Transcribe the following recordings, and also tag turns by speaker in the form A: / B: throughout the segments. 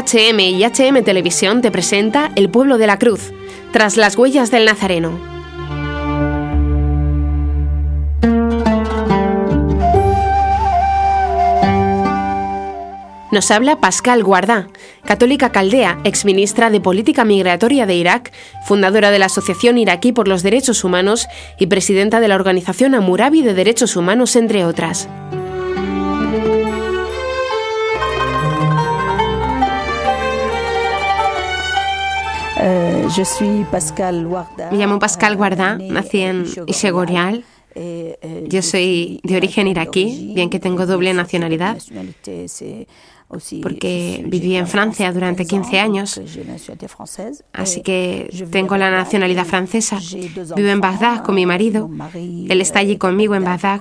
A: HM y HM Televisión te presenta El pueblo de la cruz, tras las huellas del Nazareno. Nos habla Pascal Guardá, católica caldea, exministra de Política Migratoria de Irak, fundadora de la Asociación Iraquí por los Derechos Humanos y presidenta de la Organización Amurabi de Derechos Humanos, entre otras. Me llamo Pascal Guardá, nací en Ishegorial. Yo soy de origen iraquí, bien que tengo doble nacionalidad, porque viví en Francia durante 15 años, así que tengo la nacionalidad francesa. Vivo en Bagdad con mi marido, él está allí conmigo en Bagdad,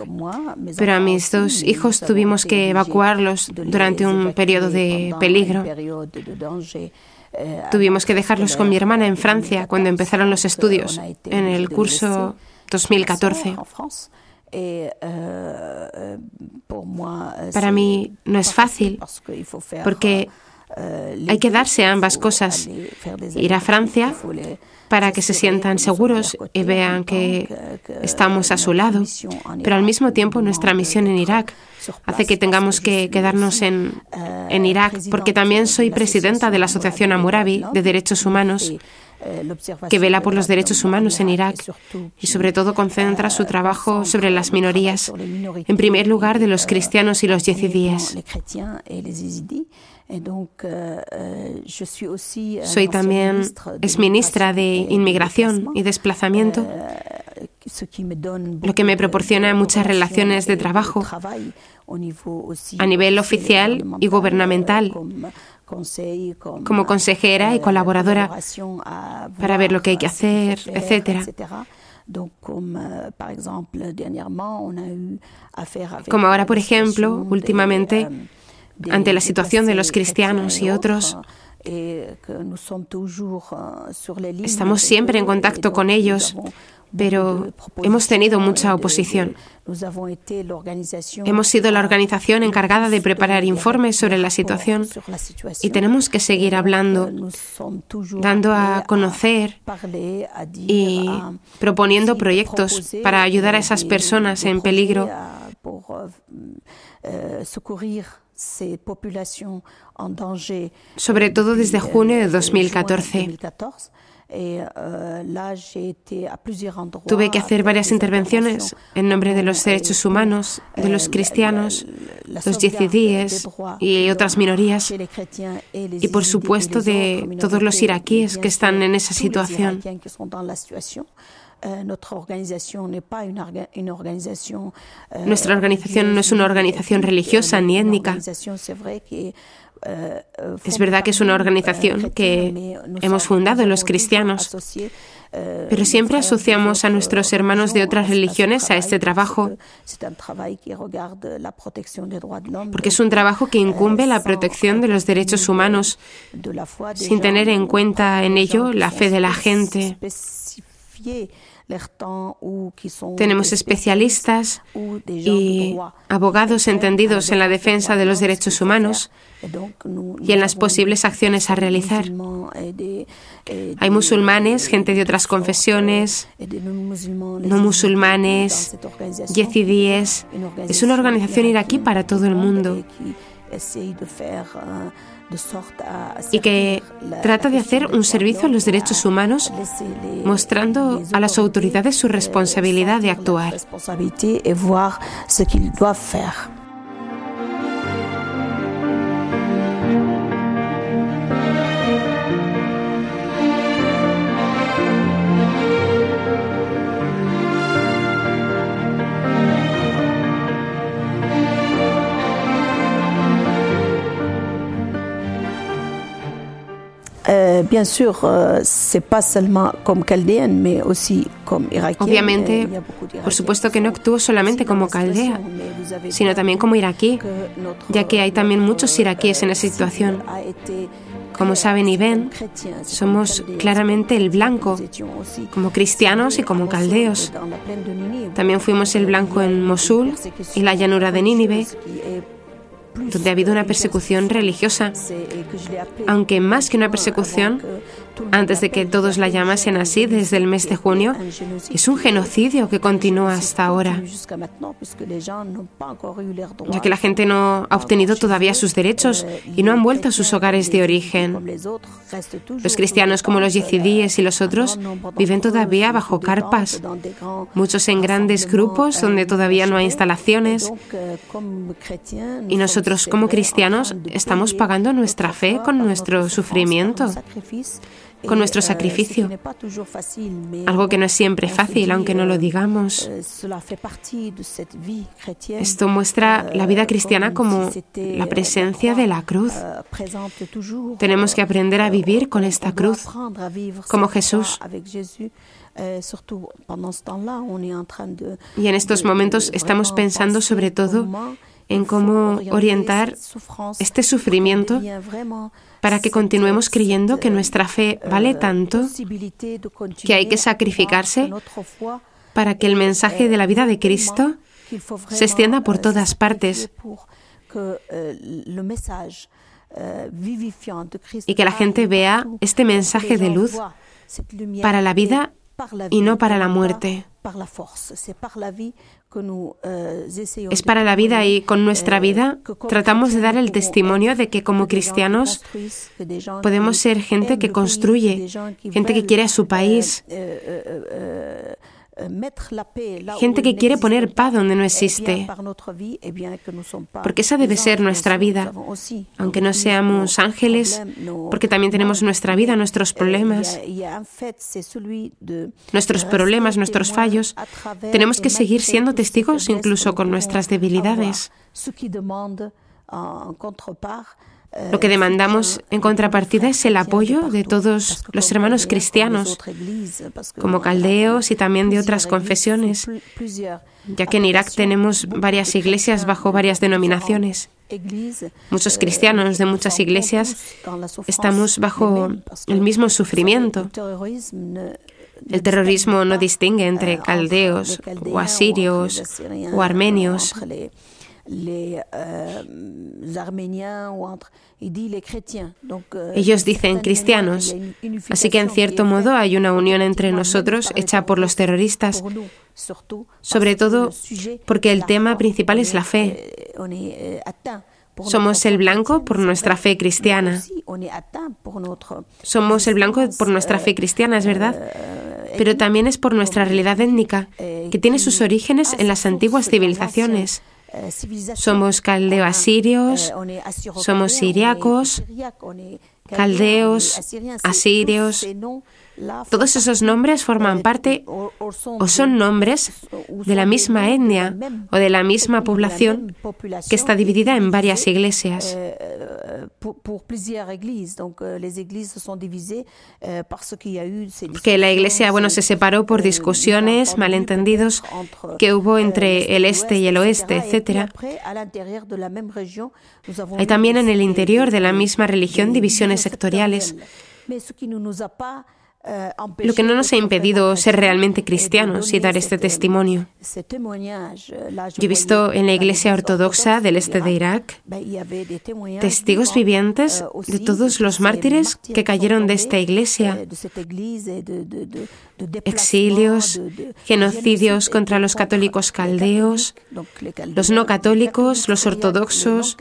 A: pero a mis dos hijos tuvimos que evacuarlos durante un periodo de peligro. Tuvimos que dejarlos con mi hermana en Francia cuando empezaron los estudios, en el curso 2014. Para mí no es fácil porque hay que darse ambas cosas. Ir a Francia para que se sientan seguros y vean que estamos a su lado, pero al mismo tiempo nuestra misión en Irak hace que tengamos que quedarnos en, en Irak, porque también soy presidenta de la Asociación Amurabi de Derechos Humanos que vela por los derechos humanos en Irak y sobre todo concentra su trabajo sobre las minorías, en primer lugar de los cristianos y los yezidíes. Soy también exministra de Inmigración y Desplazamiento, lo que me proporciona muchas relaciones de trabajo a nivel oficial y gubernamental como consejera y colaboradora para ver lo que hay que hacer, etc. Como ahora, por ejemplo, últimamente, ante la situación de los cristianos y otros, estamos siempre en contacto con ellos pero hemos tenido mucha oposición. Hemos sido la organización encargada de preparar informes sobre la situación y tenemos que seguir hablando, dando a conocer y proponiendo proyectos para ayudar a esas personas en peligro sobre todo desde junio de 2014. Eh, Tuve que hacer varias intervenciones en nombre de los derechos humanos, de los cristianos, los yezidíes y otras minorías, y por supuesto de todos los iraquíes que están en esa situación. Nuestra organización no es una organización religiosa ni étnica. Es verdad que es una organización que hemos fundado los cristianos, pero siempre asociamos a nuestros hermanos de otras religiones a este trabajo, porque es un trabajo que incumbe la protección de los derechos humanos, sin tener en cuenta en ello la fe de la gente. Tenemos especialistas y abogados entendidos en la defensa de los derechos humanos y en las posibles acciones a realizar. Hay musulmanes, gente de otras confesiones, no musulmanes, yezidíes. Es una organización iraquí para todo el mundo y que trata de hacer un servicio a los derechos humanos mostrando a las autoridades su responsabilidad de actuar.
B: Bien sûr, c'est pas seulement comme caldéenne, mais aussi comme iraquienne.
A: Obviamente, por supuesto que no actúo solamente como caldea, sino también como iraquí, ya que hay también muchos iraquíes en esa situación. Como saben y ven, somos claramente el blanco, como cristianos y como caldeos. También fuimos el blanco en Mosul y la llanura de Nínive donde ha habido una persecución religiosa, aunque más que una persecución, antes de que todos la llamasen así desde el mes de junio, es un genocidio que continúa hasta ahora, ya que la gente no ha obtenido todavía sus derechos y no han vuelto a sus hogares de origen. Los cristianos como los yezidíes y los otros viven todavía bajo carpas, muchos en grandes grupos donde todavía no hay instalaciones. Y nosotros como cristianos estamos pagando nuestra fe con nuestro sufrimiento con nuestro sacrificio, algo que no es siempre fácil, aunque no lo digamos. Esto muestra la vida cristiana como la presencia de la cruz. Tenemos que aprender a vivir con esta cruz, como Jesús. Y en estos momentos estamos pensando sobre todo en cómo orientar este sufrimiento para que continuemos creyendo que nuestra fe vale tanto que hay que sacrificarse para que el mensaje de la vida de Cristo se extienda por todas partes y que la gente vea este mensaje de luz para la vida y no para la muerte. Es para la vida y con nuestra vida. tratamos de dar el testimonio de que como cristianos podemos ser gente que construye, gente que quiere a su país, Gente que quiere poner paz donde no existe. Porque esa debe ser nuestra vida. Aunque no seamos ángeles, porque también tenemos nuestra vida, nuestros problemas. Nuestros problemas, nuestros fallos. Tenemos que seguir siendo testigos incluso con nuestras debilidades. Lo que demandamos en contrapartida es el apoyo de todos los hermanos cristianos, como caldeos y también de otras confesiones, ya que en Irak tenemos varias iglesias bajo varias denominaciones. Muchos cristianos de muchas iglesias estamos bajo el mismo sufrimiento. El terrorismo no distingue entre caldeos o asirios o armenios. Ellos dicen cristianos, así que en cierto modo hay una unión entre nosotros hecha por los terroristas, sobre todo porque el tema principal es la fe. Euh, Somos el blanco por nuestra fe cristiana. Somos el blanco por nuestra fe cristiana, es verdad, euh, pero también es por nuestra realidad étnica, que tiene sus orígenes en las antiguas civilizaciones. Somos caldeos-asirios, somos siriacos, caldeos, asirios, todos esos nombres forman parte o son nombres de la misma etnia o de la misma población que está dividida en varias iglesias. Que la iglesia, bueno, se separó por discusiones, malentendidos que hubo entre el este y el oeste, etc. Hay también en el interior de la misma religión divisiones sectoriales. Eh, lo que no nos ha impedido ser realmente cristianos y dar este testimonio. Yo he visto en la Iglesia Ortodoxa del este de Irak testigos vivientes de todos los mártires que cayeron de esta iglesia, exilios, genocidios contra los católicos caldeos, los no católicos, los ortodoxos,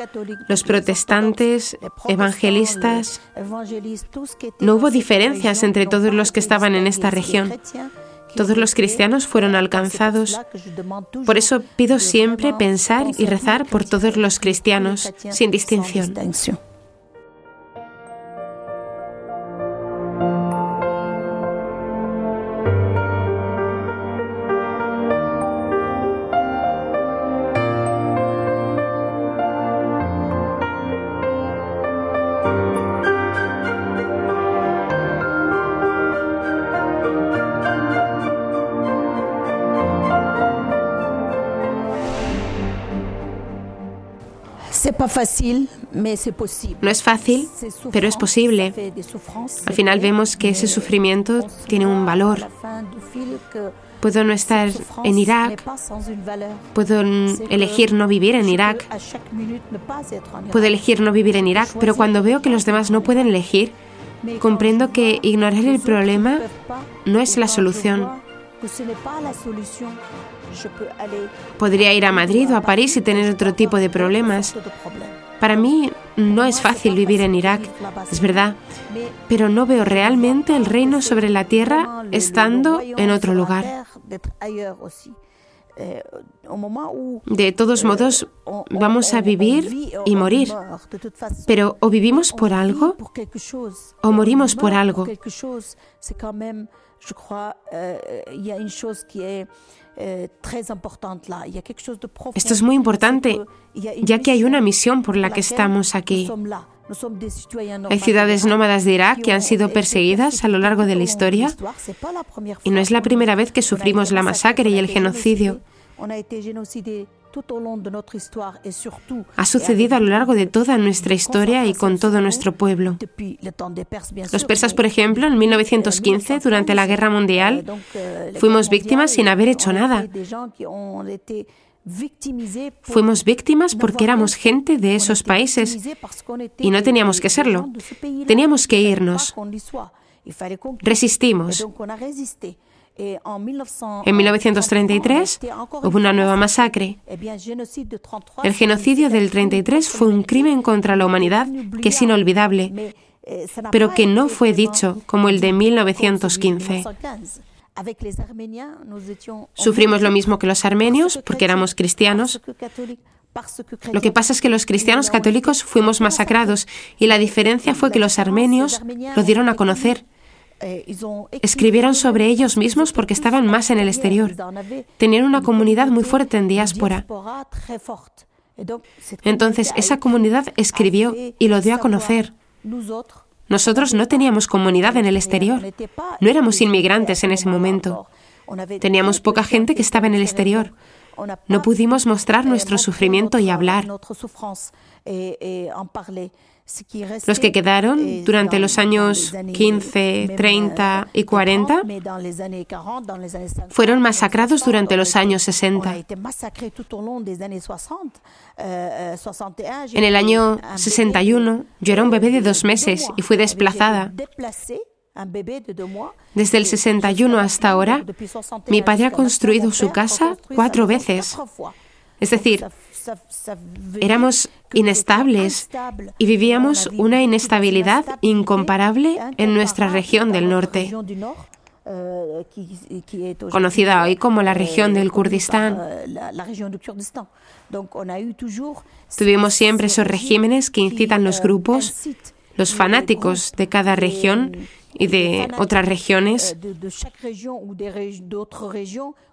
A: los protestantes, evangelistas. No hubo diferencias entre todos los que estaban en esta región. Todos los cristianos fueron alcanzados. Por eso pido siempre pensar y rezar por todos los cristianos, sin distinción. No es fácil, pero es posible. Al final vemos que ese sufrimiento tiene un valor. Puedo no estar en Irak, puedo elegir no vivir en Irak, puedo elegir no vivir en Irak, pero cuando veo que los demás no pueden elegir, comprendo que ignorar el problema no es la solución. Podría ir a Madrid o a París y tener otro tipo de problemas. Para mí no es fácil vivir en Irak, es verdad, pero no veo realmente el reino sobre la tierra estando en otro lugar. De todos modos, vamos a vivir y morir, pero o vivimos por algo o morimos por algo. Esto es muy importante, ya que hay una misión por la que estamos aquí. Hay ciudades nómadas de Irak que han sido perseguidas a lo largo de la historia. y no es la primera vez que sufrimos la masacre y el genocidio. Ha sucedido a lo largo de toda nuestra historia y con todo nuestro pueblo. Los persas, por ejemplo, en 1915, durante la Guerra Mundial, fuimos víctimas sin haber hecho nada. Fuimos víctimas porque éramos gente de esos países y no teníamos que serlo. Teníamos que irnos. Resistimos. En 1933 hubo una nueva masacre. El genocidio del 33 fue un crimen contra la humanidad que es inolvidable, pero que no fue dicho como el de 1915. Sufrimos lo mismo que los armenios porque éramos cristianos. Lo que pasa es que los cristianos católicos fuimos masacrados y la diferencia fue que los armenios lo dieron a conocer. Escribieron sobre ellos mismos porque estaban más en el exterior. Tenían una comunidad muy fuerte en diáspora. Entonces esa comunidad escribió y lo dio a conocer. Nosotros no teníamos comunidad en el exterior. No éramos inmigrantes en ese momento. Teníamos poca gente que estaba en el exterior. No pudimos mostrar nuestro sufrimiento y hablar. Los que quedaron durante los años 15, 30 y 40 fueron masacrados durante los años 60. En el año 61 yo era un bebé de dos meses y fui desplazada. Desde el 61 hasta ahora, mi padre ha construido su casa cuatro veces. Es decir, Éramos inestables y vivíamos una inestabilidad incomparable en nuestra región del norte, conocida hoy como la región del Kurdistán. Tuvimos siempre esos regímenes que incitan los grupos, los fanáticos de cada región y de otras regiones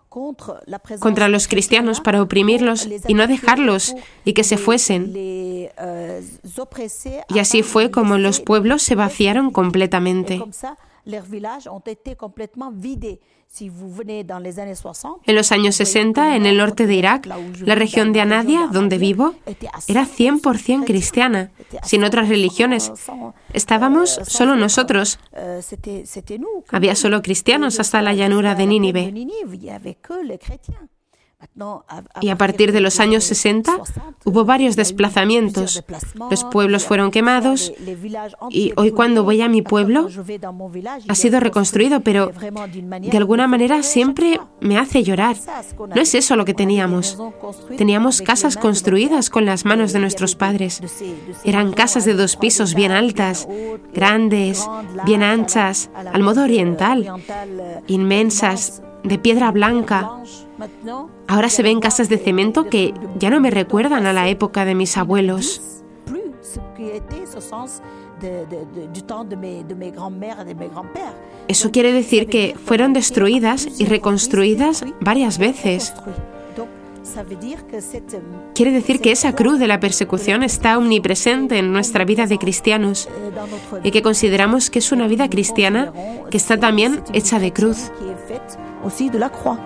A: contra los cristianos para oprimirlos y no dejarlos y que se fuesen. Y así fue como los pueblos se vaciaron completamente. En los años 60, en el norte de Irak, la región de Anadia, donde vivo, era 100% cristiana, sin otras religiones. Estábamos solo nosotros. Había solo cristianos hasta la llanura de Nínive. Y a partir de los años 60 hubo varios desplazamientos. Los pueblos fueron quemados y hoy cuando voy a mi pueblo ha sido reconstruido, pero de alguna manera siempre me hace llorar. No es eso lo que teníamos. Teníamos casas construidas con las manos de nuestros padres. Eran casas de dos pisos bien altas, grandes, bien anchas, al modo oriental, inmensas, de piedra blanca. Ahora se ven casas de cemento que ya no me recuerdan a la época de mis abuelos. Eso quiere decir que fueron destruidas y reconstruidas varias veces. Quiere decir que esa cruz de la persecución está omnipresente en nuestra vida de cristianos y que consideramos que es una vida cristiana que está también hecha de cruz aussi de la croix.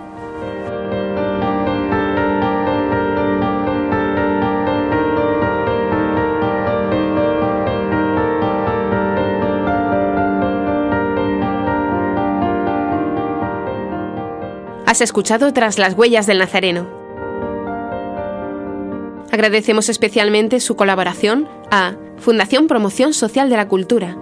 B: Has escuchado Tras las huellas del Nazareno. Agradecemos especialmente su colaboración a Fundación Promoción Social de la Cultura,